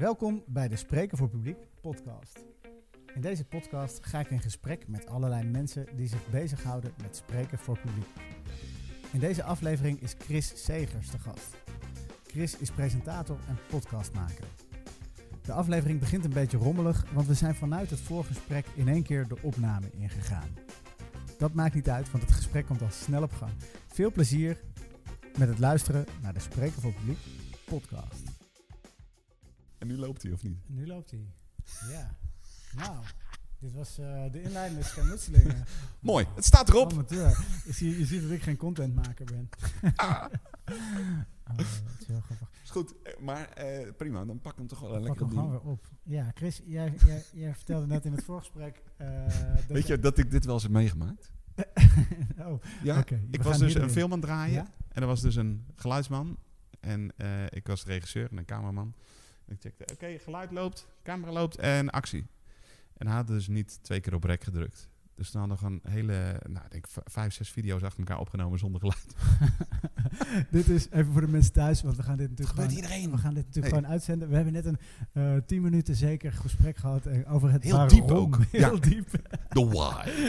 Welkom bij de Spreken voor Publiek podcast. In deze podcast ga ik in gesprek met allerlei mensen die zich bezighouden met spreken voor publiek. In deze aflevering is Chris Segers te gast. Chris is presentator en podcastmaker. De aflevering begint een beetje rommelig, want we zijn vanuit het voorgesprek in één keer de opname ingegaan. Dat maakt niet uit, want het gesprek komt al snel op gang. Veel plezier met het luisteren naar de Spreken voor Publiek podcast. Nu loopt hij of niet? Nu loopt hij. Ja. Nou, dit was eh, de inleidende schermutselingen. Mooi, het staat erop. Amateur. Je, ziet, je ziet dat ik geen contentmaker ben. Ah, Oh, dat is heel grappig. is goed, eh, maar eh, prima, dan pak hem toch wel lekker op. gewoon weer op. Ja, Chris, jij, jij, jij vertelde net in het voorgesprek... dat Weet je dat ik dit wel eens heb meegemaakt? oh, Ja, oké. ik was dus een film aan het draaien Ja? en er was dus een geluidsman en ik was regisseur en een cameraman. Ik checkte, oké, geluid loopt, camera loopt en actie. En hij had dus niet twee keer op rek gedrukt. Dus toen hadden we gewoon hele, nou, ik denk vijf, zes video's achter elkaar opgenomen zonder geluid. dit is even voor de mensen thuis, want we gaan dit natuurlijk gewoon, iedereen. we gaan dit natuurlijk Nee. gewoon uitzenden. We hebben net een eh 10 minuten zeker gesprek gehad eh, over het Heel waarom. diep ook. Heel Ja. diep. The why.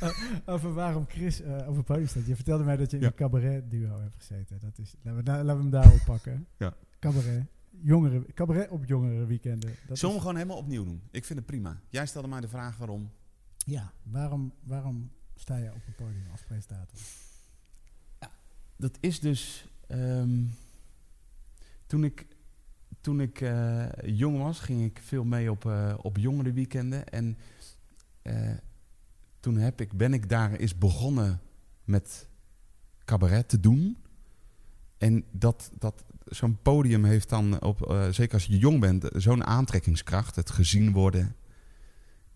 Eh, over waarom Chris eh, over het podium staat. Je vertelde mij dat je in Ja. een cabaret duo hebt gezeten. Dat is, laten, we, laten we hem daarop pakken. Ja. Cabaret. Jongeren, cabaret op jongere weekenden. Dat Zullen we hem is- gewoon helemaal opnieuw doen? Ik vind het prima. Jij stelde mij de vraag waarom. ja, waarom, waarom sta je op een podium als presentator? Dat is dus. ehm, toen ik, toen ik eh, jong was, ging ik veel mee op, eh op jongerenweekenden. En eh, toen heb ik, ben ik daar eens begonnen met cabaret te doen. En dat, dat, zo'n podium heeft dan, op, eh, zeker als je jong bent, zo'n aantrekkingskracht. Het gezien worden,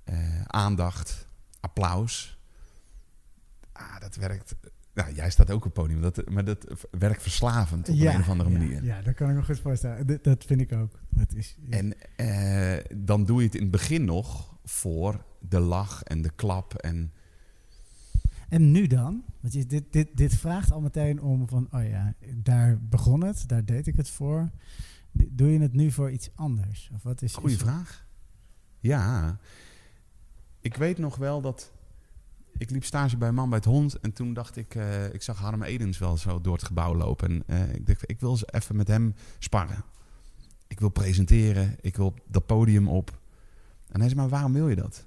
eh, aandacht, applaus. Ah, dat werkt. Nou, jij staat ook op het podium, dat, maar dat werkt verslavend op een of andere manier. Ja, dat kan ik me goed voorstellen. Dat, dat vind ik ook. Dat is, ja. En eh, dan doe je het in het begin nog voor de lach en de klap. En En nu dan? Want je, dit, dit, dit vraagt al meteen om van, oh ja, daar begon het, daar deed ik het voor. Doe je het nu voor iets anders? Of wat is, goede is- vraag. Ja, ik weet nog wel dat ik liep stage bij Man bij het Hond. En toen dacht ik, eh, ik zag Harm Edens wel zo door het gebouw lopen. En eh, ik dacht, ik wil eens even met hem sparren. Ik wil presenteren, ik wil dat podium op. En hij zei, maar waarom wil je dat?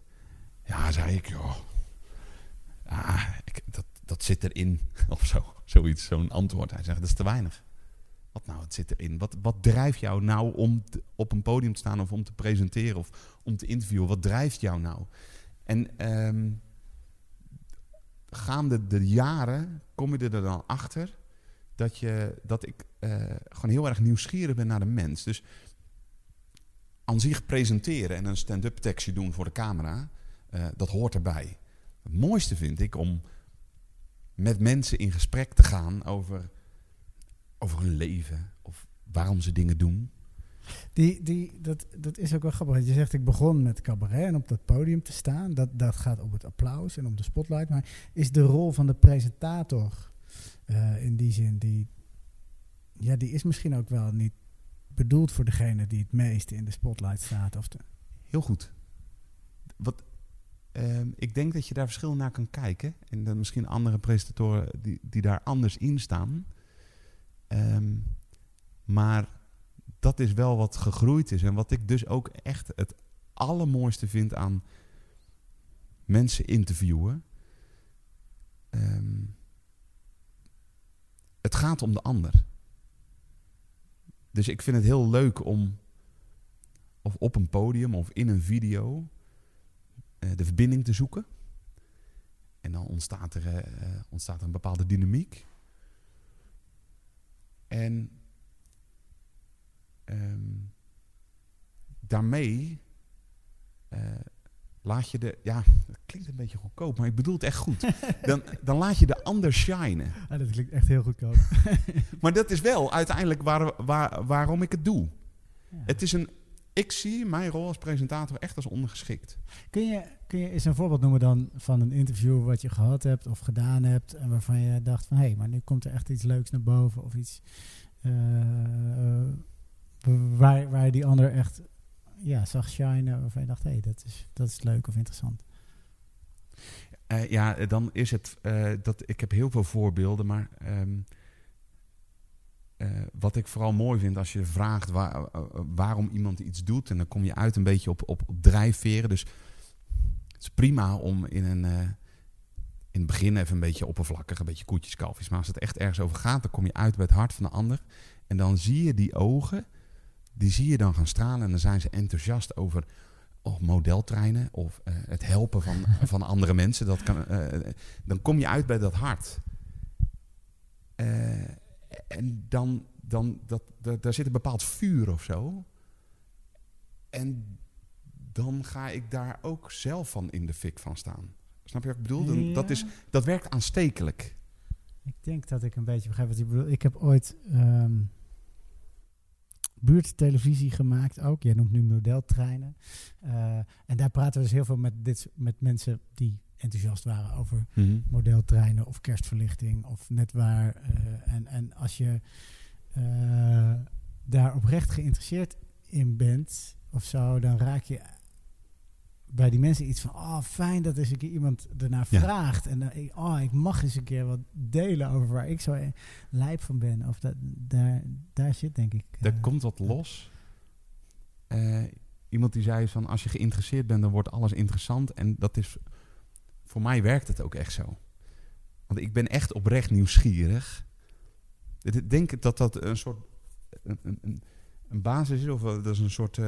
Ja, zei ik, joh. Ah, dat, dat zit erin. Of zo, zoiets, zo'n antwoord. Hij zegt, dat is te weinig. Wat nou, het zit erin. Wat, wat drijft jou nou om op een podium te staan of om te presenteren of om te interviewen? Wat drijft jou nou? En ehm, gaande de jaren kom je er dan achter dat, je, dat ik eh, gewoon heel erg nieuwsgierig ben naar de mens. Dus aan zich presenteren en een stand-up tekstje doen voor de camera, eh, dat hoort erbij. Het mooiste vind ik om met mensen in gesprek te gaan over, over hun leven of waarom ze dingen doen. Die, die, dat, dat is ook wel grappig. Je zegt, ik begon met cabaret en op dat podium te staan. Dat, dat gaat om het applaus en om de spotlight. Maar is de rol van de presentator eh, in die zin, die, ja, die is misschien ook wel niet bedoeld voor degene die het meest in de spotlight staat? Of de, Heel goed. Wat, ehm, ik denk dat je daar verschillend naar kan kijken. En dan misschien andere presentatoren die, die daar anders in staan. Ehm, maar dat is wel wat gegroeid is. En wat ik dus ook echt het allermooiste vind aan mensen interviewen. Ehm, het gaat om de ander. Dus ik vind het heel leuk om of op een podium of in een video de verbinding te zoeken. En dan ontstaat er, eh, eh, ontstaat er een bepaalde dynamiek. En ehm, daarmee eh, laat je de... Ja, dat klinkt een beetje goedkoop, maar ik bedoel het echt goed. Dan, dan laat je de ander shinen. ah, dat klinkt echt heel goedkoop. Maar dat is wel uiteindelijk waar, waar, waarom ik het doe. Ja. Het is een... Ik zie mijn rol als presentator echt als ondergeschikt. Kun je, kun je eens een voorbeeld noemen dan van een interview wat je gehad hebt of gedaan hebt en waarvan je dacht van hé, maar nu komt er echt iets leuks naar boven of iets. eh, eh, waar, waar die ander echt ja, zag shinen, waarvan je dacht, hé, hey, dat, is, dat is leuk of interessant? Uh, ja, dan is het uh, dat ik heb heel veel voorbeelden, maar um, uh, wat ik vooral mooi vind als je vraagt waar, waarom iemand iets doet, en dan kom je uit een beetje op, op, op drijfveren. Dus het is prima om in een in het begin even een beetje oppervlakkig, een beetje koetjes, kalfjes. Maar als het echt ergens over gaat, dan kom je uit bij het hart van de ander. En dan zie je die ogen, die zie je dan gaan stralen. En dan zijn ze enthousiast over oh, modeltreinen of uh, het helpen van, van andere mensen. Dat kan, uh, dan kom je uit bij dat hart. Uh, en dan, dan dat, dat, daar zit een bepaald vuur of zo. En dan ga ik daar ook zelf van in de fik van staan. Snap je wat ik bedoel? Ja. Dat, is, dat werkt aanstekelijk. Ik denk dat ik een beetje begrijp wat je bedoelt. Ik heb ooit um, buurttelevisie gemaakt ook. Jij noemt nu modeltreinen. Uh, en daar praten we dus heel veel met, dit, met mensen die enthousiast waren over mm -hmm. modeltreinen of kerstverlichting of net waar. Uh, en, en als je uh, daar oprecht geïnteresseerd in bent of zo, dan raak je bij die mensen iets van, oh fijn dat eens een keer iemand ernaar ja. vraagt. En ik, oh, ik mag eens een keer wat delen over waar ik zo lijp van ben. Of dat, daar, daar zit denk ik... Uh, er komt wat los. Uh, iemand die zei van, als je geïnteresseerd bent, dan wordt alles interessant. En dat is, voor mij werkt het ook echt zo. Want ik ben echt oprecht nieuwsgierig. Ik denk dat dat een soort, een, een, een basis is, of dat is een soort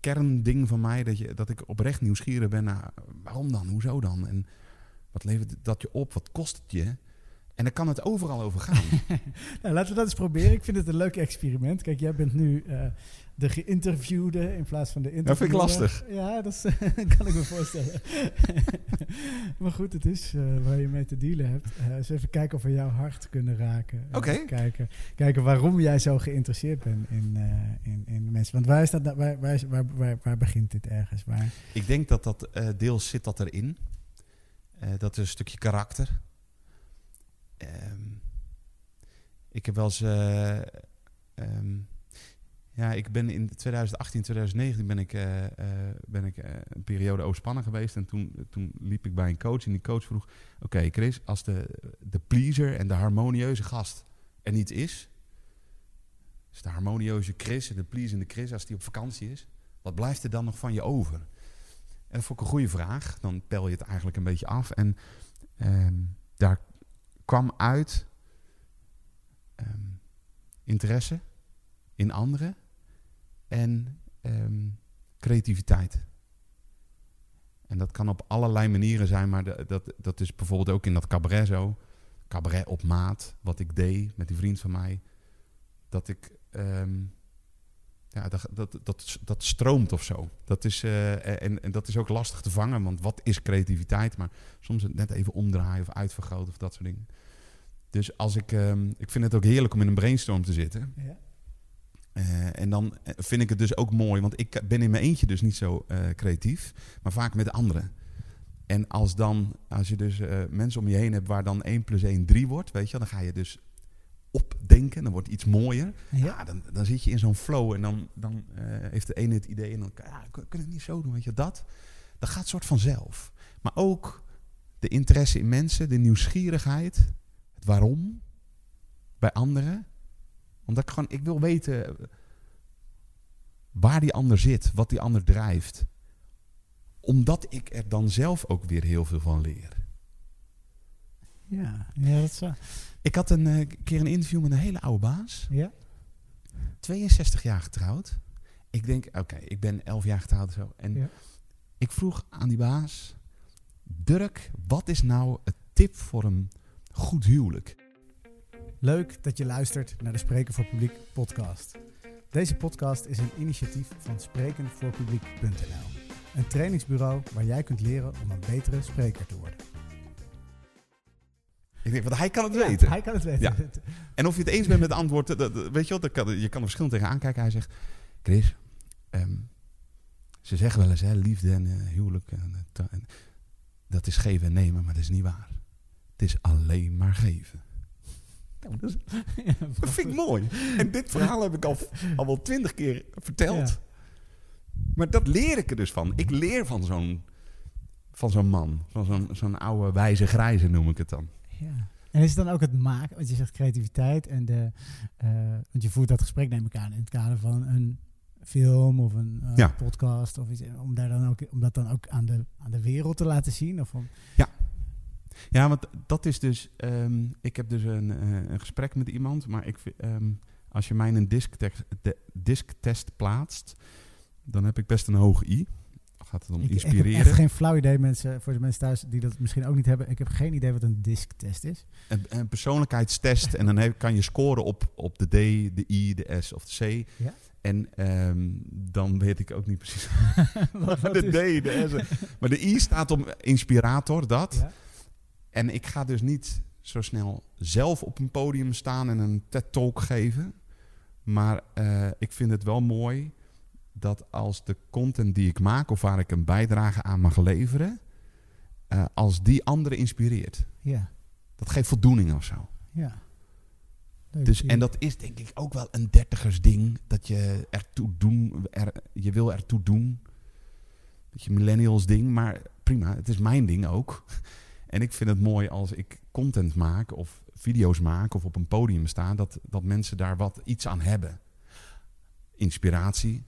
kernding van mij. Dat, je, dat ik oprecht nieuwsgierig ben naar waarom dan, hoezo dan? En wat levert dat je op? Wat kost het je? En dan kan het overal over gaan. nou, laten we dat eens proberen. Ik vind het een leuk experiment. Kijk, jij bent nu uh, de geïnterviewde in plaats van de interviewer. Dat vind ik lastig. Ja, dat is, kan ik me voorstellen. maar goed, het is uh, waar je mee te dealen hebt. Uh, eens even kijken of we jouw hart kunnen raken. Oké. Okay. Kijken, kijken waarom jij zo geïnteresseerd bent in, in, in mensen. Want waar, is dat, waar, waar, waar, waar, waar begint dit ergens? Waar? Ik denk dat dat deels zit dat erin. dat is een stukje karakter. Um, ik heb wel eens. Uh, um, ja, ik ben in 2018, 2019 ben ik, uh, uh, ben ik een periode overspannen geweest. En toen, toen liep ik bij een coach. En die coach vroeg: Oké, Chris, als de, de pleaser en de harmonieuze gast er niet is. Dus de harmonieuze Chris en de pleasende Chris, als die op vakantie is. Wat blijft er dan nog van je over? En dat vond ik een goede vraag. Dan pel je het eigenlijk een beetje af. En um, daar kwam uit um, interesse in anderen en um, creativiteit. En dat kan op allerlei manieren zijn, maar dat, dat is bijvoorbeeld ook in dat cabaret zo. Cabaret op maat, wat ik deed met die vriend van mij. Dat ik. Um, ja, dat, dat, dat, dat stroomt of zo. Dat is, uh, en, en dat is ook lastig te vangen, want wat is creativiteit? Maar soms het net even omdraaien of uitvergroten of dat soort dingen. Dus als ik, um, ik vind het ook heerlijk om in een brainstorm te zitten. Ja. Uh, en dan vind ik het dus ook mooi, want ik ben in mijn eentje dus niet zo uh, creatief, maar vaak met anderen. En als dan, als je dus mensen om je heen hebt waar dan 1 plus 1 3 wordt, weet je, dan ga je dus opdenken, dan wordt iets mooier. Ja. ja dan, dan zit je in zo'n flow en dan, dan heeft de ene het idee en dan, ja, kunnen we het niet zo doen, weet je, dat. Dat gaat soort vanzelf. Maar ook de interesse in mensen, de nieuwsgierigheid, waarom bij anderen. Omdat ik gewoon, ik wil weten waar die ander zit, wat die ander drijft. Omdat ik er dan zelf ook weer heel veel van leer. Ja, ja dat is waar. Ik had een uh, keer een interview met een hele oude baas. Ja. 62 jaar getrouwd. Ik denk, oké, okay, ik ben 11 jaar getrouwd zo. En ja. ik vroeg aan die baas: Dirk, wat is nou het tip voor een goed huwelijk. Leuk dat je luistert naar de Spreken voor Publiek podcast. Deze podcast is een initiatief van sprekenvoorpubliek.nl. Een trainingsbureau waar jij kunt leren om een betere spreker te worden. Denk, want hij kan het ja, weten. Hij kan het weten. Ja. En of je het eens bent met het antwoord, dat, dat, weet je wel, kan, je kan er verschillend tegen aankijken. Hij zegt, Chris, um, ze zeggen wel eens, hè, liefde en uh, huwelijk, en, en, dat is geven en nemen, maar dat is niet waar. Het is alleen maar geven. Nou, dat, is- dat vind ik mooi. En dit verhaal heb ik al, al wel twintig keer verteld. Maar dat leer ik er dus van. Ik leer van zo'n van zo'n man. Van zo'n zo'n oude wijze grijze noem ik het dan. Ja. En is het dan ook het maken, want je zegt creativiteit en de, eh, want je voert dat gesprek neem ik aan in het kader van een film of een eh, Ja. podcast of iets, om daar dan ook, om dat dan ook aan de, aan de wereld te laten zien of om, Ja, want dat is dus... ehm, ik heb dus een, eh, een gesprek met iemand. Maar ik, vind, ehm, als je mij in een disktest, de, disktest plaatst... dan heb ik best een hoog i. Gaat het om ik, ik heb inspireren. echt geen flauw idee mensen, voor de mensen thuis die dat misschien ook niet hebben, ik heb geen idee wat een disktest is. een, een persoonlijkheidstest. en dan heb- kan je scoren op, op de D, de I, de S of de C. Ja. En ehm, dan weet ik ook niet precies Wat- wat de is- D, de S. Maar de I staat om inspirator, dat. Ja? En ik ga dus niet zo snel zelf op een podium staan en een TED-talk geven. Maar eh, ik vind het wel mooi dat als de content die ik maak... of waar ik een bijdrage aan mag leveren... eh, als die anderen inspireert. Ja, Dat geeft voldoening of zo. ja. Leuk. Dus, en dat is denk ik ook wel een dertigers ding. Dat je ertoe doen, er, je wil ertoe doen. Beetje millennials ding, maar prima. Het is mijn ding ook. En ik vind het mooi als ik content maak of video's maak of op een podium sta. Dat, dat mensen daar wat iets aan hebben. Inspiratie.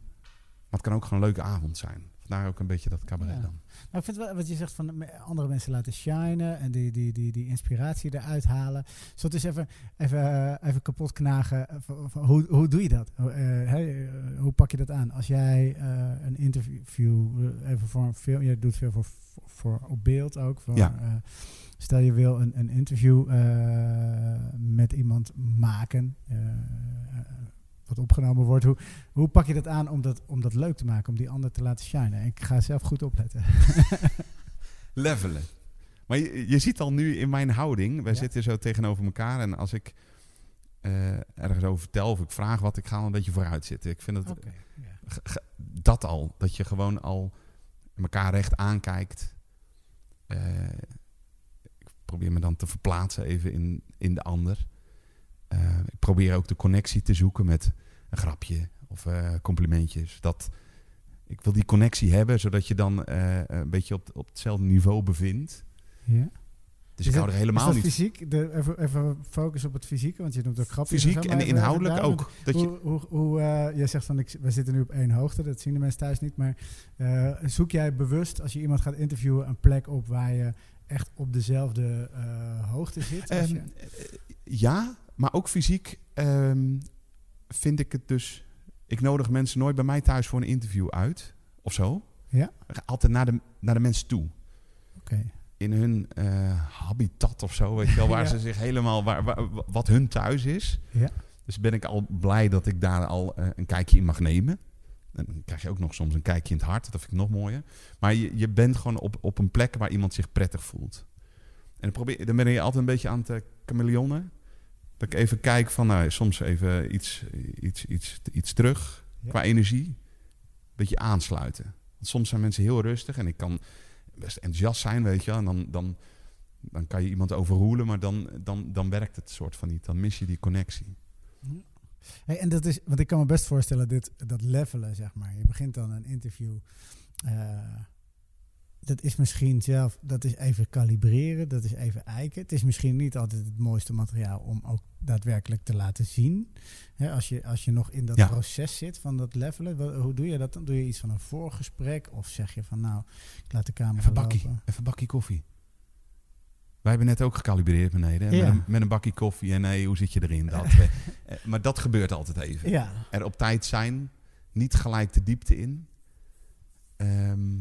Maar het kan ook gewoon een leuke avond zijn. Vandaar ook een beetje dat cabaret Ja. dan. Maar ik vind wel wat je zegt van andere mensen laten shinen en die, die, die, die inspiratie eruit halen. Zo het is even, even, eh, even kapot knagen. eh, hoe, hoe doe je dat? Hoe, eh, hoe pak je dat aan? Als jij een interview, even voor een film, je doet veel voor, voor, voor op beeld ook. Voor, Ja. stel je wil een, een interview met iemand maken. Wat opgenomen wordt. Hoe, hoe pak je dat aan om dat, om dat leuk te maken, om die ander te laten shinen? Ik ga zelf goed opletten. levelen. Maar je, je ziet al nu in mijn houding, wij Ja. zitten zo tegenover elkaar en als ik eh, ergens over vertel of ik vraag wat, ik ga al een beetje vooruit zitten. Ik vind ge- ge- dat al, dat je gewoon al elkaar recht aankijkt. Eh, ik probeer me dan te verplaatsen even in, in de ander. Eh, ik probeer ook de connectie te zoeken met een grapje of eh, complimentjes. Dat, ik wil die connectie hebben, zodat je dan eh, een beetje op, op hetzelfde niveau bevindt. Ja. Dus Is ik hou er helemaal niet fysiek? De, even, even focus op het fysieke, want je noemt ook grapjes. fysiek en inhoudelijk ook. Dat je, Hoe, hoe, hoe eh, jij zegt van, ik, we zitten nu op één hoogte, dat zien de mensen thuis niet, maar zoek jij bewust, als je iemand gaat interviewen, een plek op waar je echt op dezelfde eh, hoogte zit? Als Ehm, je- eh, ja, maar ook fysiek ehm, vind ik het dus... Ik nodig mensen nooit bij mij thuis voor een interview uit. Of zo. Ja? Altijd naar de, naar de mensen toe. Oké. In hun eh, habitat of zo. Weet je wel, waar Ja. ze zich helemaal... Waar, waar- wat hun thuis is. Ja. Dus ben ik al blij dat ik daar al een kijkje in mag nemen. Dan krijg je ook nog soms een kijkje in het hart. Dat vind ik nog mooier. Maar je, je bent gewoon op, op een plek waar iemand zich prettig voelt. En dan, probeer, dan ben je altijd een beetje aan het uh, chameleonnen. Dat ik even kijk van, nou, soms even iets, iets, iets, iets terug Ja. qua energie. Een beetje aansluiten. Want soms zijn mensen heel rustig en ik kan best enthousiast zijn, weet je. En dan, dan, dan kan je iemand overroelen, maar dan, dan, dan werkt het soort van niet. Dan mis je die connectie. Hey, en dat is, want ik kan me best voorstellen, dit, dat levelen, zeg maar. Je begint dan een interview. eh, dat is misschien zelf, dat is even kalibreren, dat is even eiken. Het is misschien niet altijd het mooiste materiaal om ook daadwerkelijk te laten zien. Hè, als, je, als je nog in dat Ja. proces zit van dat levelen, wel- hoe doe je dat dan? Doe je iets van een voorgesprek of zeg je van nou, ik laat de camera Even bakkie, even bakkie koffie. Wij hebben net ook gecalibreerd beneden. Ja. Met, een, met een bakkie koffie. En nee, hoe zit je erin? Dat, eh, eh, maar dat gebeurt altijd even. Ja, Er op tijd zijn. Niet gelijk de diepte in. Ehm,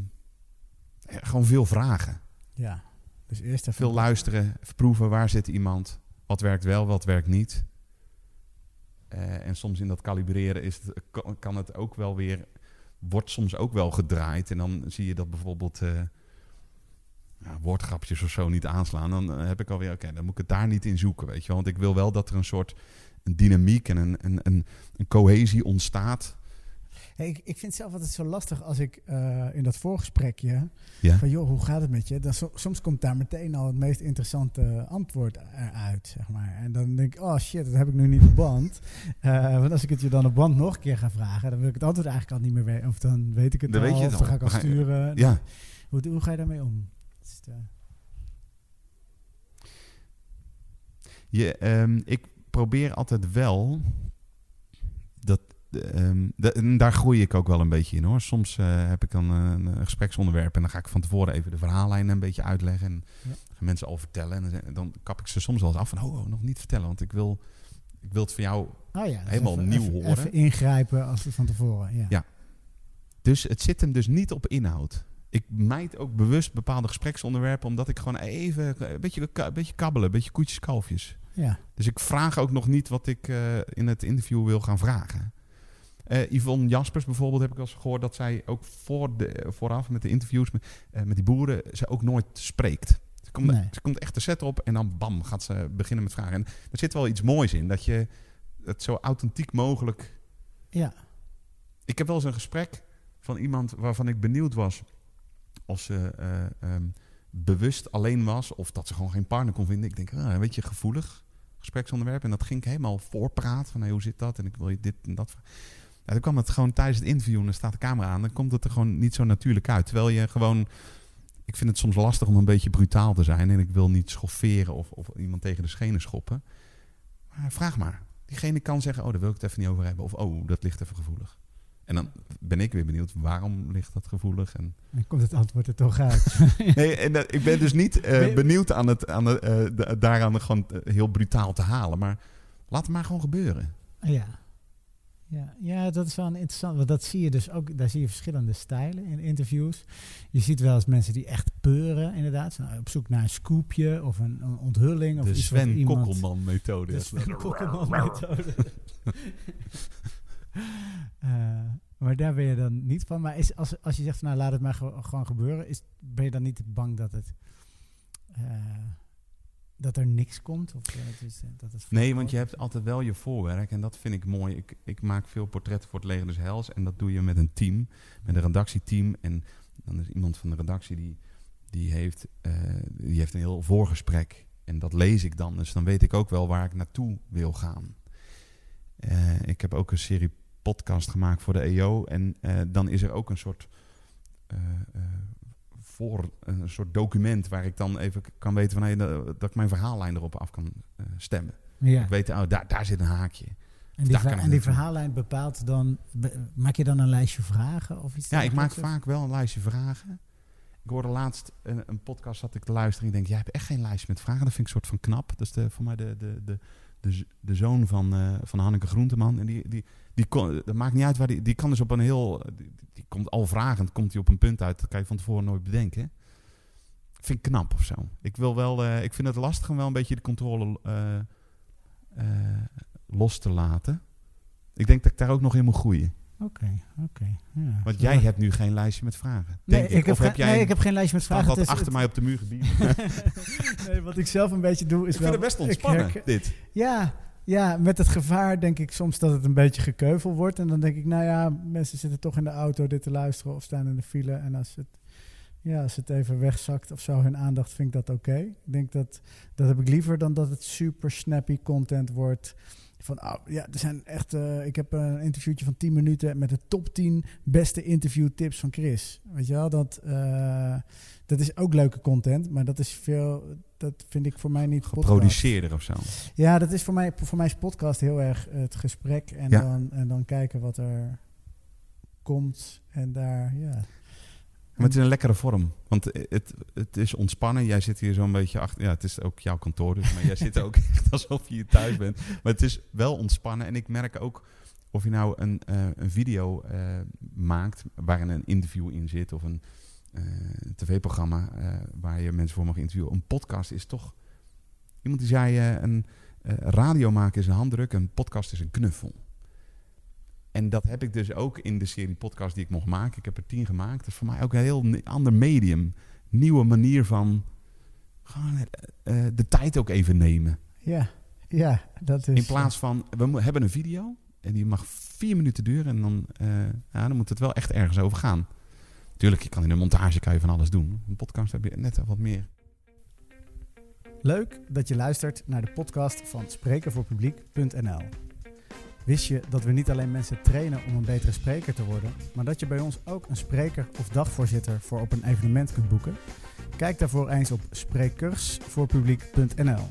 eh, gewoon veel vragen. ja. Dus eerst even Veel luisteren. Even proeven. Waar zit iemand? Wat werkt wel, wat werkt niet? En soms in dat kalibreren is het, kan, het ook wel weer... Wordt soms ook wel gedraaid. En dan zie je dat bijvoorbeeld... ja, woordgrapjes of zo niet aanslaan. Dan eh, heb ik alweer... Oké, dan moet ik het daar niet in zoeken, weet je wel. Want ik wil wel dat er een soort een dynamiek en een, een, een, een cohesie ontstaat. Hey, ik, ik vind zelf altijd zo lastig als ik eh, in dat voorgesprekje... Ja. van joh, hoe gaat het met je? Dan, so- soms komt daar meteen al het meest interessante antwoord eruit, zeg maar. En dan denk ik, oh shit, dat heb ik nu niet op band. Eh, want als ik het je dan op band nog een keer ga vragen... dan wil ik het antwoord eigenlijk al niet meer weten. Of dan weet ik het Dan al, weet je het of dan ga ik al sturen. Ja, Hoe, hoe ga je daarmee om? Je, ehm, ik probeer altijd wel dat. da- en daar groei ik ook wel een beetje in hoor. Soms eh, heb ik dan een, een gespreksonderwerp en dan ga ik van tevoren even de verhaallijn een beetje uitleggen. En Ja. gaan mensen al vertellen. En dan, dan kap ik ze soms wel eens af van, oh, oh, nog niet vertellen. Want ik wil, ik wil het van jou oh ja, Helemaal even- nieuw even, horen. Even ingrijpen als van tevoren, ja. Ja. Dus het zit hem dus niet op inhoud. Ik mijd ook bewust bepaalde gespreksonderwerpen, omdat ik gewoon even een beetje, een beetje kabbelen, een beetje koetjes kalfjes. Ja. Dus ik vraag ook nog niet wat ik eh, in het interview wil gaan vragen. Eh, Yvonne Jaspers bijvoorbeeld heb ik wel eens gehoord dat zij ook voor de, vooraf met de interviews met, eh, met die boeren, ze ook nooit spreekt. Ze komt, Nee. ze komt echt de set op en dan bam gaat ze beginnen met vragen. En er zit wel iets moois in, dat je het zo authentiek mogelijk Ja. ik heb wel eens een gesprek van iemand waarvan ik benieuwd was of ze eh, ehm, bewust alleen was of dat ze gewoon geen partner kon vinden. Ik denk, ah, een beetje gevoelig gespreksonderwerp. En dat ging ik helemaal voorpraat van hey, hoe zit dat en ik wil je dit en dat. Ja, dan kwam het gewoon tijdens het interview en dan staat de camera aan. Dan komt het er gewoon niet zo natuurlijk uit. Terwijl je gewoon... Ik vind het soms lastig om een beetje brutaal te zijn. En ik wil niet schofferen of, of iemand tegen de schenen schoppen. Maar vraag maar. Diegene kan zeggen, oh, daar wil ik het even niet over hebben. Of, oh, dat ligt even gevoelig. En dan ben ik weer benieuwd, waarom ligt dat gevoelig? En, Dan komt het antwoord er toch uit. nee, en ik ben dus niet eh, benieuwd aan het, aan eh, da- daaraan gewoon eh, heel brutaal te halen. Maar laat het maar gewoon gebeuren. ja. Ja, ja, dat is wel een interessant. Want dat zie je dus ook. Daar zie je verschillende stijlen in interviews. Je ziet wel eens mensen die echt peuren, inderdaad. Zijn op zoek naar een scoopje of een, een onthulling. Of de iets Sven iemand, Kokkelman methode. De Sven Kokkelman Eh, maar daar ben je dan niet van. Maar is, als, als je zegt, van, nou laat het maar ge- gewoon gebeuren, is, ben je dan niet bang dat het eh, dat er niks komt? Of eh, dat het Nee, want je hebt altijd wel je voorwerk en dat vind ik mooi. Ik, ik maak veel portretten voor het Leger des Hels en dat doe je met een team, met een redactieteam. En dan is iemand van de redactie die, die, heeft, die heeft een heel voorgesprek en dat lees ik dan. Dus dan weet ik ook wel waar ik naartoe wil gaan. Ik heb ook een serie podcast gemaakt voor de EO en eh, dan is er ook een soort... eh, eh, voor een soort document waar ik dan even kan weten van hey, dat dat ik mijn verhaallijn erop af kan stemmen. Ja. Ik weet, oh, daar, daar zit een haakje. En die, ver- en verhaallijn bepaalt dan... be- maak je dan een lijstje vragen of iets Ja, ik maak vaak wel een lijstje vragen. Ik hoorde laatst een, een podcast zat ik te luisteren. En ik denk, jij hebt echt geen lijstje met vragen. Dat vind ik een soort van knap. Dat is de, voor mij de, de, de, de, de zoon van, eh, van Hanneke Groenteman. En die, die, die kon, dat maakt niet uit waar die... Die kan dus op een heel... Die, komt al vragend, komt hij op een punt uit. Dat kan je van tevoren nooit bedenken. Vind ik knap of zo. Ik wil wel... eh, ik vind het lastig om wel een beetje de controle eh, los te laten. Ik denk dat ik daar ook nog in moet groeien. Oké, oké. ja. Want jij hebt nu geen lijstje met vragen. Nee, denk ik, heb Of heb jij nee, ik heb geen lijstje met vragen. dat Het achter mij op de muur gebied? het- nee, wat ik zelf een beetje doe is ik wel... vind het best ontspannen, herken- dit. Ja, ja, met het gevaar denk ik soms dat het een beetje gekeuvel wordt. En dan denk ik, nou ja, mensen zitten toch in de auto dit te luisteren of staan in de file. En als het, ja, als het even wegzakt of zo, hun aandacht, vind ik dat oké. Ik denk dat, dat heb ik liever dan dat het super snappy content wordt. Van, oh, ja, er zijn echt, eh, ik heb een interviewtje van 10 minuten met de top 10 beste interviewtips van Chris. Weet je wel, dat, eh, dat is ook leuke content, maar dat is veel, dat vind ik voor mij niet podcast. Geproduceerder of zo. Ja, dat is voor mij, voor mij is podcast heel erg het gesprek en, Ja. dan, en dan kijken wat er komt en daar, ja. Maar het is een lekkere vorm. Want het, het is ontspannen. Jij zit hier zo'n beetje achter. Ja, het is ook jouw kantoor. Dus, maar jij zit ook echt alsof je hier thuis bent. Maar het is wel ontspannen. En ik merk ook of je nou een, eh, een video eh, maakt waarin een interview in zit. Of een eh, tv-programma waar je mensen voor mag interviewen. Een podcast is toch... Iemand die zei, een radio maken is een handdruk. Een podcast is een knuffel. En dat heb ik dus ook in de serie podcast die ik mocht maken. Ik heb er tien gemaakt. Dat is voor mij ook een heel ander medium. Nieuwe manier van gewoon eh, eh, de tijd ook even nemen. Ja, ja, dat is... In plaats van, we hebben een video. En die mag vier minuten duren. En dan, eh, ja, dan moet het wel echt ergens over gaan. Tuurlijk, je kan in de montage kan je van alles doen. Een podcast heb je net wat meer. Leuk dat je luistert naar de podcast van sprekenvoorpubliek.nl. Wist je dat we niet alleen mensen trainen om een betere spreker te worden, maar dat je bij ons ook een spreker of dagvoorzitter voor op een evenement kunt boeken? Kijk daarvoor eens op sprekersvoorpubliek.nl.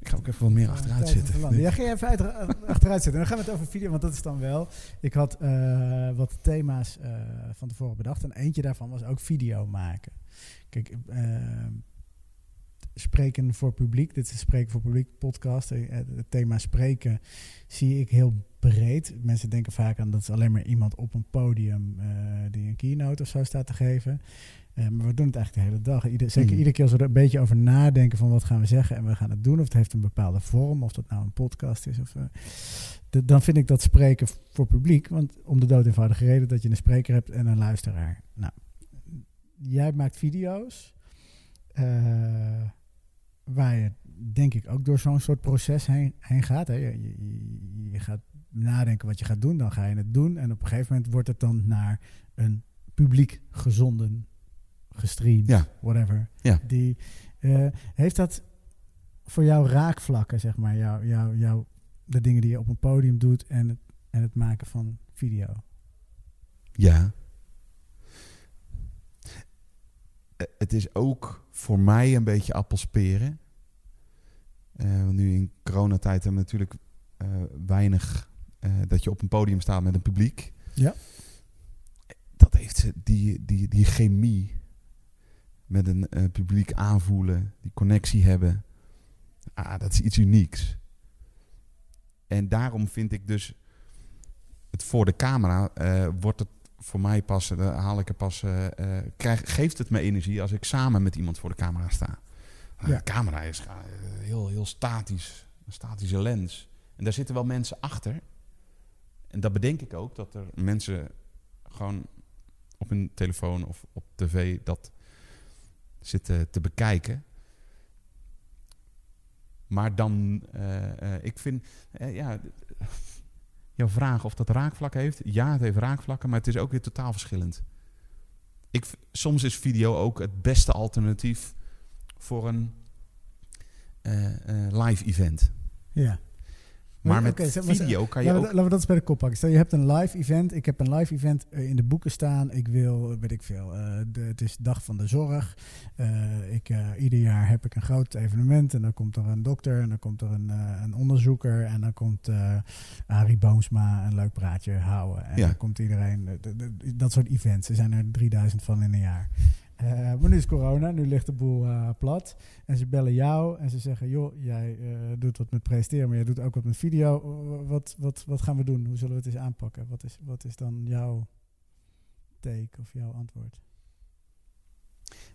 Ik ga ook even wat meer achteruit zitten. Ja, ga je even achteruit zitten. Dan gaan we het over video, want dat is dan wel. Ik had uh, wat thema's uh, van tevoren bedacht. En eentje daarvan was ook video maken. Kijk, uh, spreken voor publiek. Dit is Spreken voor Publiek podcast. Het thema spreken zie ik heel breed. Mensen denken vaak aan dat is alleen maar iemand op een podium die een keynote of zo staat te geven. Uh, maar we doen het eigenlijk de hele dag. Ieder, zeker mm. iedere keer als we er een beetje over nadenken van wat gaan we zeggen en we gaan het doen. Of het heeft een bepaalde vorm, of dat nou een podcast is. Of, uh, de, dan vind ik dat spreken voor publiek. Want om de dood eenvoudige reden dat je een spreker hebt en een luisteraar. Nou, jij maakt video's. Uh, waar je denk ik ook door zo'n soort proces heen, heen gaat. Hè. Je, je, je gaat nadenken wat je gaat doen, dan ga je het doen. En op een gegeven moment wordt het dan naar een publiek gezonden gestreamd, ja. whatever. Ja. Die, uh, heeft dat voor jou raakvlakken, zeg maar, jou, jou, jou, de dingen die je op een podium doet en het, en het maken van video? Ja. Het is ook voor mij een beetje appelsperen. Uh, nu in coronatijd hebben we natuurlijk uh, weinig uh, dat je op een podium staat met een publiek. Ja. Dat heeft die, die, die chemie met een publiek aanvoelen, die connectie hebben. Ah, dat is iets unieks. En daarom vind ik dus het voor de camera wordt het voor mij pas, uh, haal ik er pas, krijg, geeft het me energie als ik samen met iemand voor de camera sta. Ja. De camera is heel, heel statisch, een statische lens. En daar zitten wel mensen achter. En dat bedenk ik ook, dat er mensen gewoon op hun telefoon of op tv dat zitten te bekijken. Maar dan, uh, ik vind, uh, ja, jouw vraag of dat raakvlak heeft. Ja, het heeft raakvlakken, maar het is ook weer totaal verschillend. Ik, soms is video ook het beste alternatief voor een live event. Ja. Maar met video kan je laten ook... We, laten we dat eens bij de kop pakken. Stel, je hebt een live event. Ik heb een live event eh, in de boeken staan. Ik wil, weet ik veel, uh, de, het is dag van de zorg. Uh, ik, uh, ieder jaar heb ik een groot evenement. En dan komt er een dokter en dan komt er een, een onderzoeker. En dan komt Arie Boomsma een leuk praatje houden. En ja. dan komt iedereen... De, de, dat soort events. Er zijn er 3000 van in een jaar. Uh, maar nu is corona, nu ligt de boel uh, plat. En ze bellen jou en ze zeggen: Joh, jij uh, doet wat met presenteren, maar jij doet ook wat met video. Wat, wat, wat gaan we doen? Hoe zullen we het eens aanpakken? Wat is, wat is dan jouw take of jouw antwoord?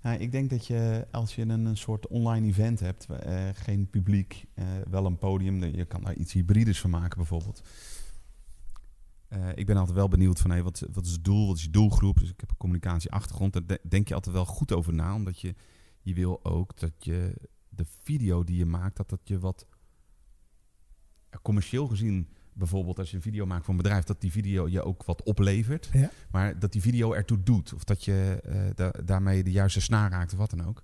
Nou, ik denk dat je als je een, een soort online event hebt, geen publiek, wel een podium, je kan daar iets hybrides van maken bijvoorbeeld. Uh, ik ben altijd wel benieuwd van hey, wat, wat is het doel, wat is je doelgroep. Dus ik heb een communicatieachtergrond. Daar denk je altijd wel goed over na, omdat je, je wil ook dat je de video die je maakt, dat dat je wat commercieel gezien, bijvoorbeeld als je een video maakt voor een bedrijf, dat die video je ook wat oplevert. Ja. Maar dat die video ertoe doet. Of dat je uh, da daarmee de juiste snaar raakt of wat dan ook.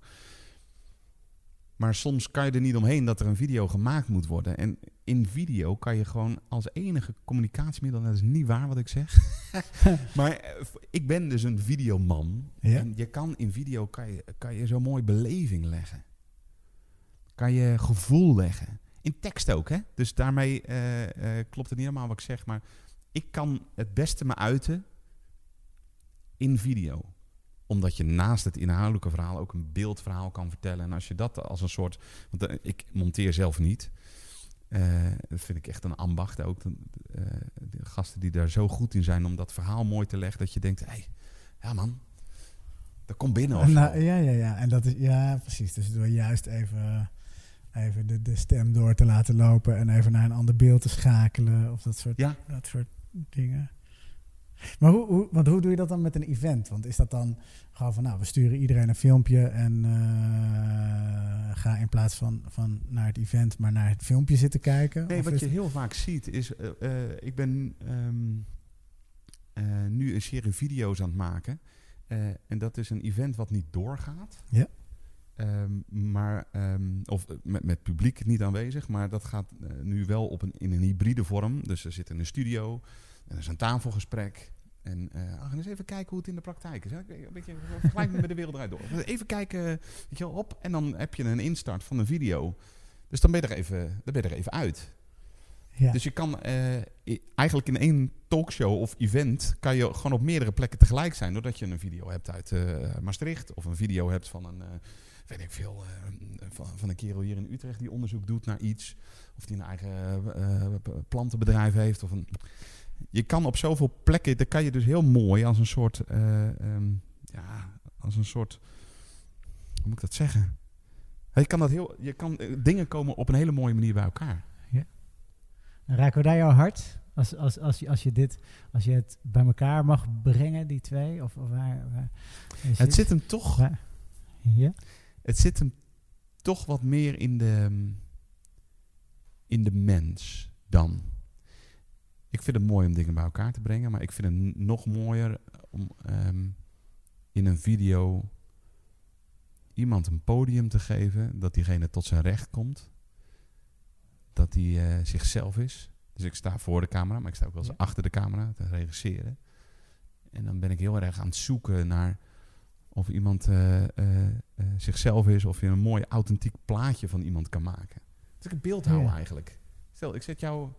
Maar soms kan je er niet omheen dat er een video gemaakt moet worden. En in video kan je gewoon als enige communicatiemiddel, dat is niet waar wat ik zeg. maar eh, ik ben dus een videoman. Ja? En je kan in video kan je, kan je zo mooi beleving leggen. Kan je gevoel leggen. In tekst ook, hè? Dus daarmee uh, uh, klopt het niet helemaal wat ik zeg. Maar ik kan het beste me uiten in video omdat je naast het inhoudelijke verhaal ook een beeldverhaal kan vertellen. En als je dat als een soort. Want uh, ik monteer zelf niet. Uh, dat vind ik echt een ambacht. Ook de, uh, de, gasten die daar zo goed in zijn om dat verhaal mooi te leggen. Dat je denkt, hé, hey, ja man, dat komt binnen. Of nou, ja, ja, ja. En dat is, ja, precies. Dus door juist even, even de, de stem door te laten lopen. En even naar een ander beeld te schakelen. Of dat soort, ja. dat soort dingen. Maar hoe, hoe, want hoe doe je dat dan met een event? Want is dat dan gewoon van, nou, we sturen iedereen een filmpje en uh, ga in plaats van, van naar het event, maar naar het filmpje zitten kijken? Nee, wat je heel vaak ziet is, uh, uh, ik ben um, nu een serie video's aan het maken. en dat is een event wat niet doorgaat. Ja. Um, maar, um, of met, met publiek niet aanwezig, maar dat gaat nu wel op een, in een hybride vorm. Dus er zit in een studio en er is een tafelgesprek. En uh, gaan eens even kijken hoe het in de praktijk is. Hè? Een beetje vergelijking met de wereld eruit door. Even kijken, weet je wel, op. En dan heb je een instart van een video. Dus dan ben je er even, dan ben je er even uit. Ja. Dus je kan uh, eigenlijk in één talkshow of event... kan je gewoon op meerdere plekken tegelijk zijn. Doordat je een video hebt uit uh, Maastricht. Of een video hebt van een, weet ik veel... van, van een kerel hier in Utrecht die onderzoek doet naar iets. Of die een eigen plantenbedrijf heeft. Of een je kan op zoveel plekken, daar kan je dus heel mooi als een soort, uh, um, ja, als een soort, hoe moet ik dat zeggen? Je kan, dat heel, je kan dingen komen op een hele mooie manier bij elkaar. Ja. En raken we daar jouw hart? Als, als, als, je, als, je dit, als je het bij elkaar mag brengen, die twee? Of, of waar, waar het zit, zit hem toch. Waar, ja? Het zit hem toch wat meer in de, in de mens dan. Ik vind het mooi om dingen bij elkaar te brengen, maar ik vind het nog mooier om um, in een video iemand een podium te geven, dat diegene tot zijn recht komt, dat hij uh, zichzelf is. Dus ik sta voor de camera, maar ik sta ook wel eens ja. achter de camera te regisseren. En dan ben ik heel erg aan het zoeken naar of iemand uh, uh, zichzelf is, of je een mooi authentiek plaatje van iemand kan maken. Dat ik een beeld hou ja. eigenlijk. Stel, ik zet jou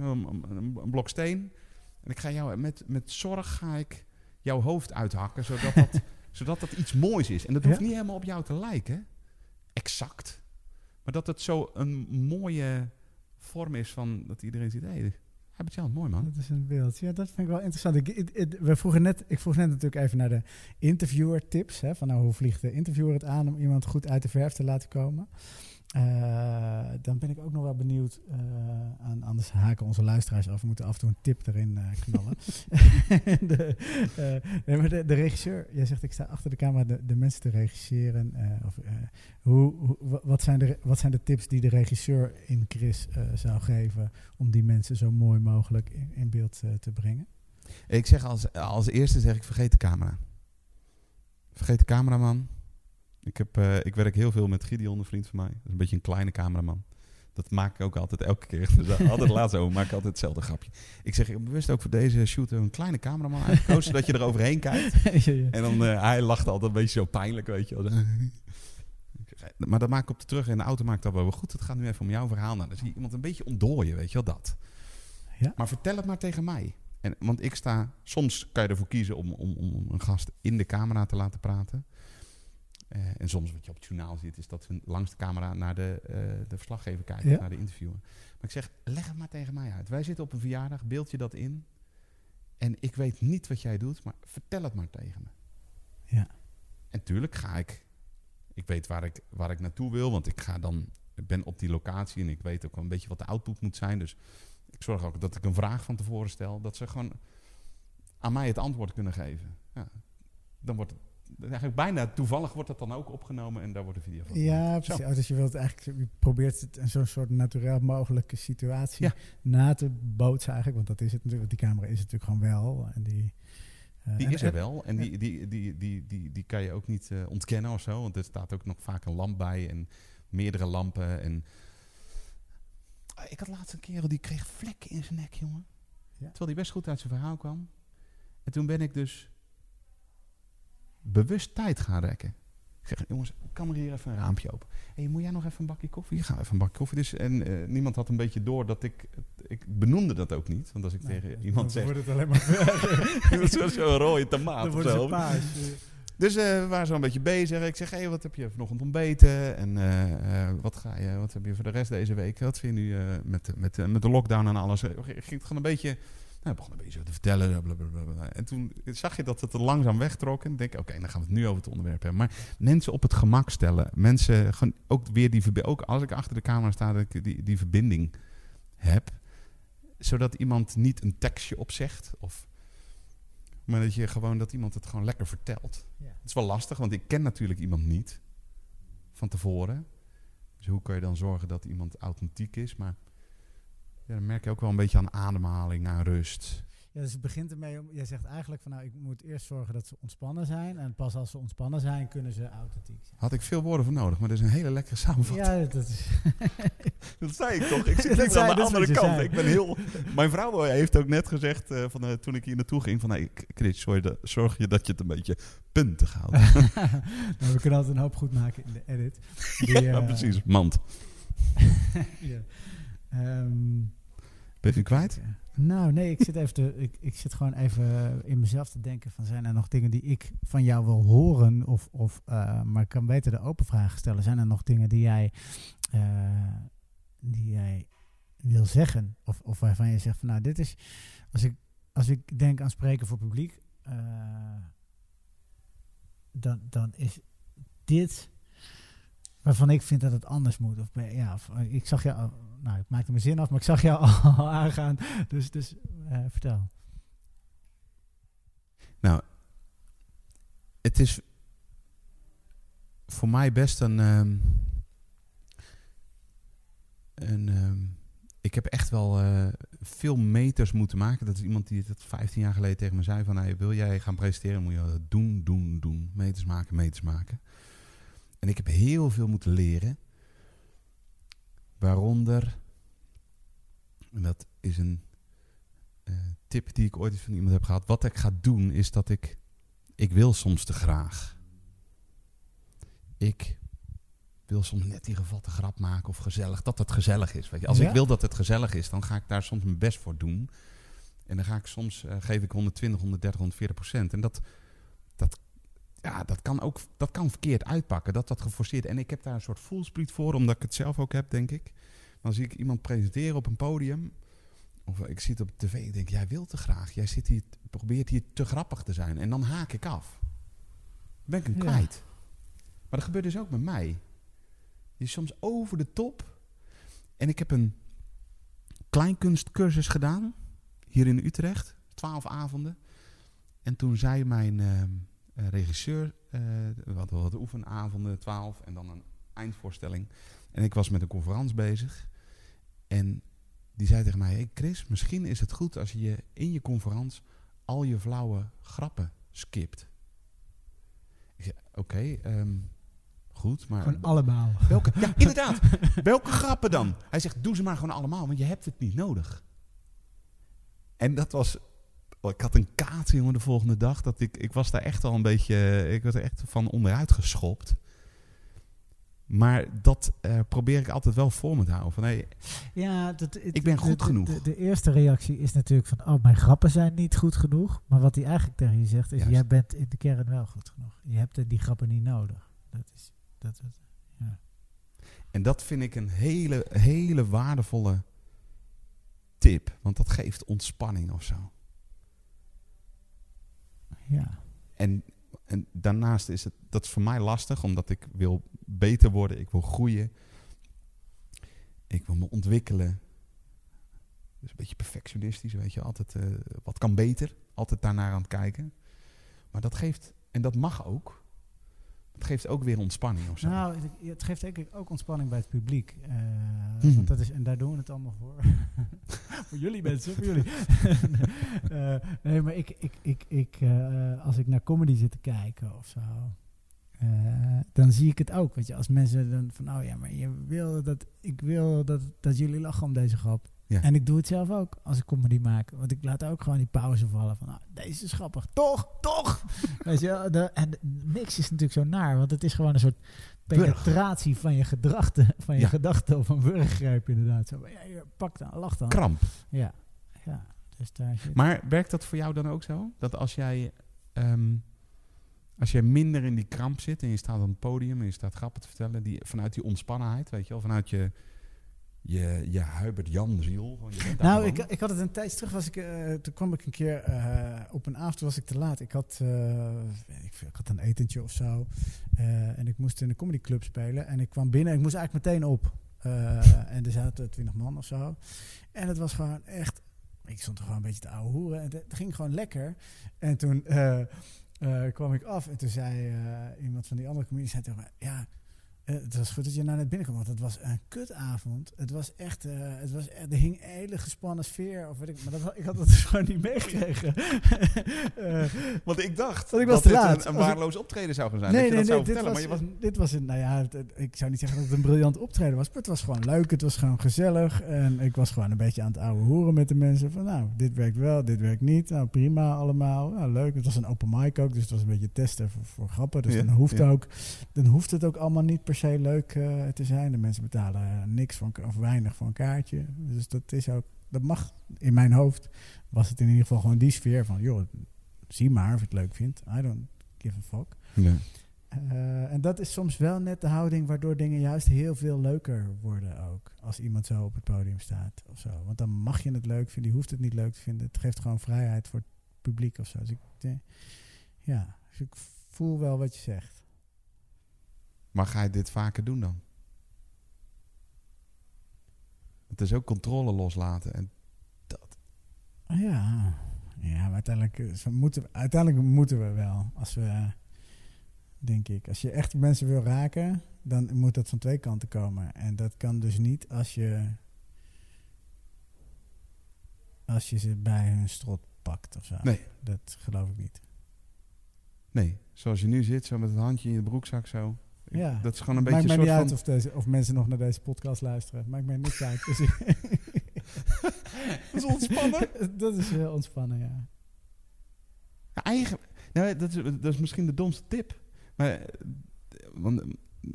een, een, blok steen. En ik ga jou met, met zorg ga ik jouw hoofd uithakken, zodat dat, zodat dat iets moois is. En dat hoeft ja? niet helemaal op jou te lijken. Exact. Maar dat het zo een mooie vorm is van dat iedereen ziet, hey, hij het zelf mooi man. Dat is een beeld. Ja, dat vind ik wel interessant. Ik, ik, ik, we vroegen net, ik vroeg net natuurlijk even naar de interviewer tips. Hè, van nou, hoe vliegt de interviewer het aan om iemand goed uit de verf te laten komen? Uh, dan ben ik ook nog wel benieuwd. Uh, aan, anders haken onze luisteraars af. We moeten af en toe een tip erin uh, knallen. de, de, regisseur, jij zegt ik sta achter de camera de, de mensen te regisseren. of, hoe, hoe, wat, zijn de, wat zijn de tips die de regisseur in Chris zou geven om die mensen zo mooi mogelijk in, in beeld te brengen? Ik zeg als, als eerste zeg ik vergeet de camera. Vergeet de cameraman. Ik, heb, uh, ik werk heel veel met Gideon, een vriend van mij. Dat is een beetje een kleine cameraman. Dat maak ik ook altijd elke keer. Dus altijd laat zo, maak ik altijd hetzelfde grapje. Ik zeg, ik bewust ook voor deze shoot een kleine cameraman uitgekozen, zodat je er overheen kijkt. ja, ja. En dan, uh, hij lacht altijd een beetje zo pijnlijk, weet je maar dat maak ik op de terug in de auto maak ik dat wel goed. Het gaat nu even om jouw verhaal. Nou, dan zie je iemand een beetje ontdooien, weet je wel, dat. Ja? Maar vertel het maar tegen mij. En, want ik sta, soms kan je ervoor kiezen om, om, om een gast in de camera te laten praten. Uh, en soms wat je op het journaal ziet, is dat we langs de camera naar de, uh, de verslaggever kijken, ja. naar de interviewer. Maar ik zeg, leg het maar tegen mij uit. Wij zitten op een verjaardag, beeld je dat in. En ik weet niet wat jij doet, maar vertel het maar tegen me. Ja. En tuurlijk ga ik, ik weet waar ik, waar ik naartoe wil, want ik ga dan, ik ben op die locatie en ik weet ook wel een beetje wat de output moet zijn. Dus ik zorg ook dat ik een vraag van tevoren stel, dat ze gewoon aan mij het antwoord kunnen geven. Ja, dan wordt het eigenlijk bijna toevallig wordt dat dan ook opgenomen en daar wordt een video van. Ja, precies. Zo. Dus je wilt eigenlijk, je probeert het in zo'n soort natuurlijk mogelijke situatie ja. na te bootsen eigenlijk, want dat is het natuurlijk, want die camera is natuurlijk gewoon wel. En die, uh, die is er wel en die, die, die, die, die, die kan je ook niet uh, ontkennen of zo, want er staat ook nog vaak een lamp bij en meerdere lampen. En ik had laatst een kerel die kreeg vlekken in zijn nek, jongen. Ja. Terwijl hij best goed uit zijn verhaal kwam. En toen ben ik dus bewust tijd gaan rekken. Ik zeg, jongens, kan er hier even een raampje open? hey, moet jij nog even een bakje koffie? Ga even een bakje koffie. Dus, en uh, niemand had een beetje door dat ik... Ik benoemde dat ook niet. Want als ik nee, tegen iemand zeg... Dan wordt het alleen maar... Zo'n zo rode tomaat of zo. Dus uh, we waren zo een beetje bezig. Ik zeg, hé, hey, wat heb je vanochtend ontbeten? En uh, wat, ga je, wat heb je voor de rest deze week? Wat vind je nu met, met, met de lockdown en alles? Ik ging het gewoon een beetje hij begon een beetje zo te vertellen. Blablabla. En toen zag je dat het er langzaam wegtrok. En denk oké, okay, dan gaan we het nu over het onderwerp hebben. Maar mensen op het gemak stellen. Mensen, gewoon ook weer die ook als ik achter de camera sta, dat ik die, die verbinding heb. Zodat iemand niet een tekstje opzegt. Of Maar dat je gewoon dat iemand het gewoon lekker vertelt. Ja. Het is wel lastig, want ik ken natuurlijk iemand niet van tevoren. Dus hoe kan je dan zorgen dat iemand authentiek is? Maar ja, dan merk je ook wel een beetje aan ademhaling, aan rust. Ja, dus het begint ermee om. Jij zegt eigenlijk van nou, ik moet eerst zorgen dat ze ontspannen zijn. En pas als ze ontspannen zijn, kunnen ze authentiek zijn. Had ik veel woorden voor nodig, maar dat is een hele lekkere samenvatting. Ja, dat is. Dat zei ik toch? Ik zit zei- aan de andere kant. zei. Ik ben heel... Mijn vrouw heeft ook net gezegd, eh, van, eh, toen ik hier naartoe ging, van... Hey, Chris, zorg je, zorg je dat je het een beetje puntig houdt. nou, we kunnen altijd een hoop goed maken in de edit. Die, ja, eh, precies. Mand. ja. Ehm, Ben je het kwijt? nou, nee, ik zit, even ik, ik zit gewoon even in mezelf te denken van zijn er nog dingen die ik van jou wil horen? Of, of, eh, maar ik kan beter de open vragen stellen. Zijn er nog dingen die jij, eh, die jij wil zeggen? Of, of waarvan je zegt van nou, dit is, als ik, als ik denk aan spreken voor publiek, eh, dan, dan is dit waarvan ik vind dat het anders moet. Of, ja, of, eh, ik zag jou, nou, ik maakte mijn zin af, maar ik zag jou al aangaan. Dus, dus eh, vertel. Nou, het is voor mij best een. ehm, een ehm, ik heb echt wel eh, veel meters moeten maken. Dat is iemand die het 15 jaar geleden tegen me zei: van, hey, Wil jij gaan presenteren? Moet je dat doen, doen, doen. Meters maken, meters maken. En ik heb heel veel moeten leren. Waaronder, en dat is een eh, tip die ik ooit eens van iemand heb gehad. Wat ik ga doen is dat ik. Ik wil soms te graag. Ik wil soms net die gevatte grap maken of gezellig. Dat het gezellig is. Weet je. Als Ja? ik wil dat het gezellig is, dan ga ik daar soms mijn best voor doen. En dan ga ik soms, eh, geef ik 120, 130, 140 procent. En dat, dat, ja, dat, kan ook dat kan verkeerd uitpakken. Dat dat geforceerd. En ik heb daar een soort voelspriet voor, omdat ik het zelf ook heb, denk ik. Dan zie ik iemand presenteren op een podium. Of ik zie het op tv en denk, jij wilt te graag. Jij zit hier, probeert hier te grappig te zijn. En dan haak ik af. Dan ben ik hem Ja. kwijt. Maar dat gebeurt dus ook met mij. Je is soms over de top. En ik heb een kleinkunstcursus gedaan. Hier in Utrecht. Twaalf avonden. En toen zei mijn ehm, eh, regisseur... eh we hadden wat oefenavonden, twaalf. En dan een eindvoorstelling. En ik was met een conferentie bezig. En die zei tegen mij... Hey Chris, misschien is het goed als je in je conferentie... al je flauwe grappen skipt. Ik zei, oké, ehm, goed, maar... Gewoon allemaal. Welke, ja, inderdaad. Welke grappen dan? Hij zegt, doe ze maar gewoon allemaal, want je hebt het niet nodig. En dat was... ik had een kaart, jongen, de volgende dag. Dat ik, ik was daar echt al een beetje... Ik was er echt van onderuit geschopt. Maar dat eh, probeer ik altijd wel voor me te houden. Van, hey, Ja, dat, Ik ben goed de- genoeg. De, de eerste reactie is natuurlijk van, oh, mijn grappen zijn niet goed genoeg. Maar wat hij eigenlijk tegen je zegt is, Juist. jij bent in de kern wel goed genoeg. Je hebt die grappen niet nodig. Dat is, dat, dat, ja. En dat vind ik een hele, hele waardevolle tip. Want dat geeft ontspanning of zo. Ja. En, en daarnaast is het, dat is voor mij lastig, omdat ik wil beter worden, ik wil groeien, ik wil me ontwikkelen. Dus een beetje perfectionistisch, weet je, altijd eh, wat kan beter, altijd daarnaar aan het kijken. Maar dat geeft, en dat mag ook, het geeft ook weer ontspanning of zo. Nou, het, geeft denk ik ook ontspanning bij het publiek. Eh, Mhm. want dat is, en daar doen we het allemaal voor. voor jullie mensen, voor jullie. Eh, nee, maar ik, ik, ik, ik, eh, als ik naar comedy zit te kijken of zo, dan zie ik het ook. Weet je, als mensen dan van, oh ja, maar je wil dat, ik wil dat, dat jullie lachen om deze grap. Ja. En ik doe het zelf ook als ik comedy maak. Want ik laat ook gewoon die pauze vallen van, ah, deze is grappig. Toch, toch. Weet je, wel, de, en mix is natuurlijk zo naar, want het is gewoon een soort Burg. penetratie van je gedachten, van je Ja. gedachten of een wurggrijp inderdaad. Zo, ja, pak dan, lach dan. Kramp. Ja, ja. Dus daar zit... Maar werkt dat voor jou dan ook zo? Dat als jij, ehm, als jij minder in die kramp zit en je staat op het podium en je staat grappen te vertellen, die, vanuit die ontspannenheid, weet je wel, vanuit je, je, je Hubert Jan ziel. Nou, ik, ik had het een tijdje terug, was ik, eh, toen kwam ik een keer eh, op een avond, was ik te laat. Ik had, eh, ik, had een etentje of zo en ik moest in een comedyclub spelen. En ik kwam binnen en ik moest eigenlijk meteen op. En er zaten twintig man of zo. En het was gewoon echt ik stond er gewoon een beetje te ouwe hoeren. En het ging gewoon lekker. En toen kwam ik af en toen zei iemand van die andere comedies... zei tegen mij, ja, eh, het was goed dat je nou net binnenkwam, want het was een kutavond. Het was echt, eh, het was er hing een hele gespannen sfeer. Of weet ik, maar dat, had- ik had dat dus gewoon niet meegekregen. Eh, Want ik dacht Want ik was dat dit laat. een, een waardeloos optreden zou gaan zijn. nee, dat je nee, dat nee, zou dit was, maar je was, dit was een, nou ja, het- het- ik zou niet zeggen dat het een briljant optreden was, maar het was gewoon leuk, het was gewoon gezellig en ik was gewoon een beetje aan het ouwe hoeren met de mensen van, nou, dit werkt wel, dit werkt niet, nou, prima allemaal, nou, leuk. Het was een open mic ook, dus het was een beetje testen voor, voor grappen, dus Ja, dan hoeft ja. ook, dan hoeft het ook allemaal niet per se leuk eh, te zijn. De mensen betalen niks van, of weinig voor een kaartje, dus dat is ook, dat mag in mijn hoofd, was het in ieder geval gewoon die sfeer van, joh, zie maar of je het leuk vindt, I don't give a fuck. ja. Eh, en dat is soms wel net de houding waardoor dingen juist heel veel leuker worden ook. Als iemand zo op het podium staat of zo. Want dan mag je het leuk vinden, je hoeft het niet leuk te vinden. Het geeft gewoon vrijheid voor het publiek of zo. Dus ik, eh, ja, dus ik voel wel wat je zegt. Maar ga je dit vaker doen dan? Het is ook controle loslaten. En Ja, ja maar uiteindelijk, eh, moeten, we- uiteindelijk moeten we wel. Als we, denk ik, als je echt mensen wil raken, dan moet dat van twee kanten komen. En dat kan dus niet als je, als je ze bij hun strot pakt of zo. Nee. Dat geloof ik niet. nee, zoals je nu zit, zo met het handje in je broekzak zo. Ik- Ja. Dat is gewoon een Maakt beetje mij een niet soort uit van... of, deze, of mensen nog naar deze podcast luisteren. Maakt mij niks uit. Dus ik- Dat is ontspannen. dat is heel ontspannen, ja. Ja, eigen, nou, dat, is, dat is misschien de domste tip. Maar, want eh,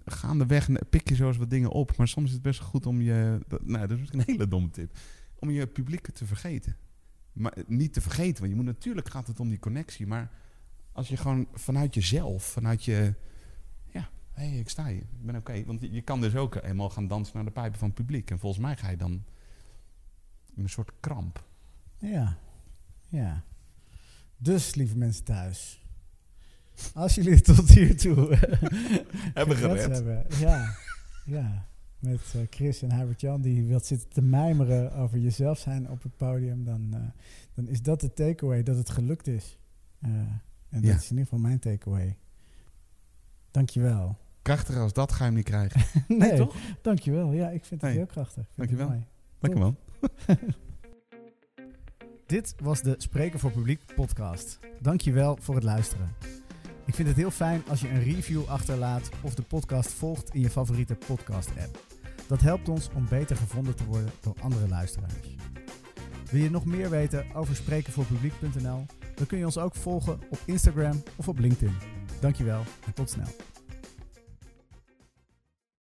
gaandeweg pik je zo eens wat dingen op. Maar soms is het best goed om je... Dat, nou, dat is misschien een hele domme tip. Om je publiek te vergeten. Maar eh, niet te vergeten, want je moet natuurlijk gaat het om die connectie. Maar als je gewoon vanuit jezelf, vanuit je... Hé, hey, ik sta hier. Ik ben oké. Want je, kan dus ook helemaal gaan dansen naar de pijpen van het publiek. En volgens mij ga je dan in een soort kramp. Ja, ja. Dus, lieve mensen thuis. Als jullie het tot hiertoe Hebben gered hebben. Ja, ja. Met eh, Chris en Hubert-Jan die wilt zitten te mijmeren over jezelf zijn op het podium. Dan, eh, dan is dat de takeaway, dat het gelukt is. Eh, en dat Ja. is in ieder geval mijn takeaway. Dankjewel. Krachtiger als dat ga je hem niet krijgen. nee, toch? Dankjewel. Ja, ik vind het Hey. heel krachtig. Het Dankjewel. mooi. Lekker man. Dit was de Spreken voor Publiek podcast. Dankjewel voor het luisteren. Ik vind het heel fijn als je een review achterlaat of de podcast volgt in je favoriete podcast app. Dat helpt ons om beter gevonden te worden door andere luisteraars. Wil je nog meer weten over sprekenvoorpubliek.nl? Dan kun je ons ook volgen op Instagram of op LinkedIn. Dankjewel en tot snel.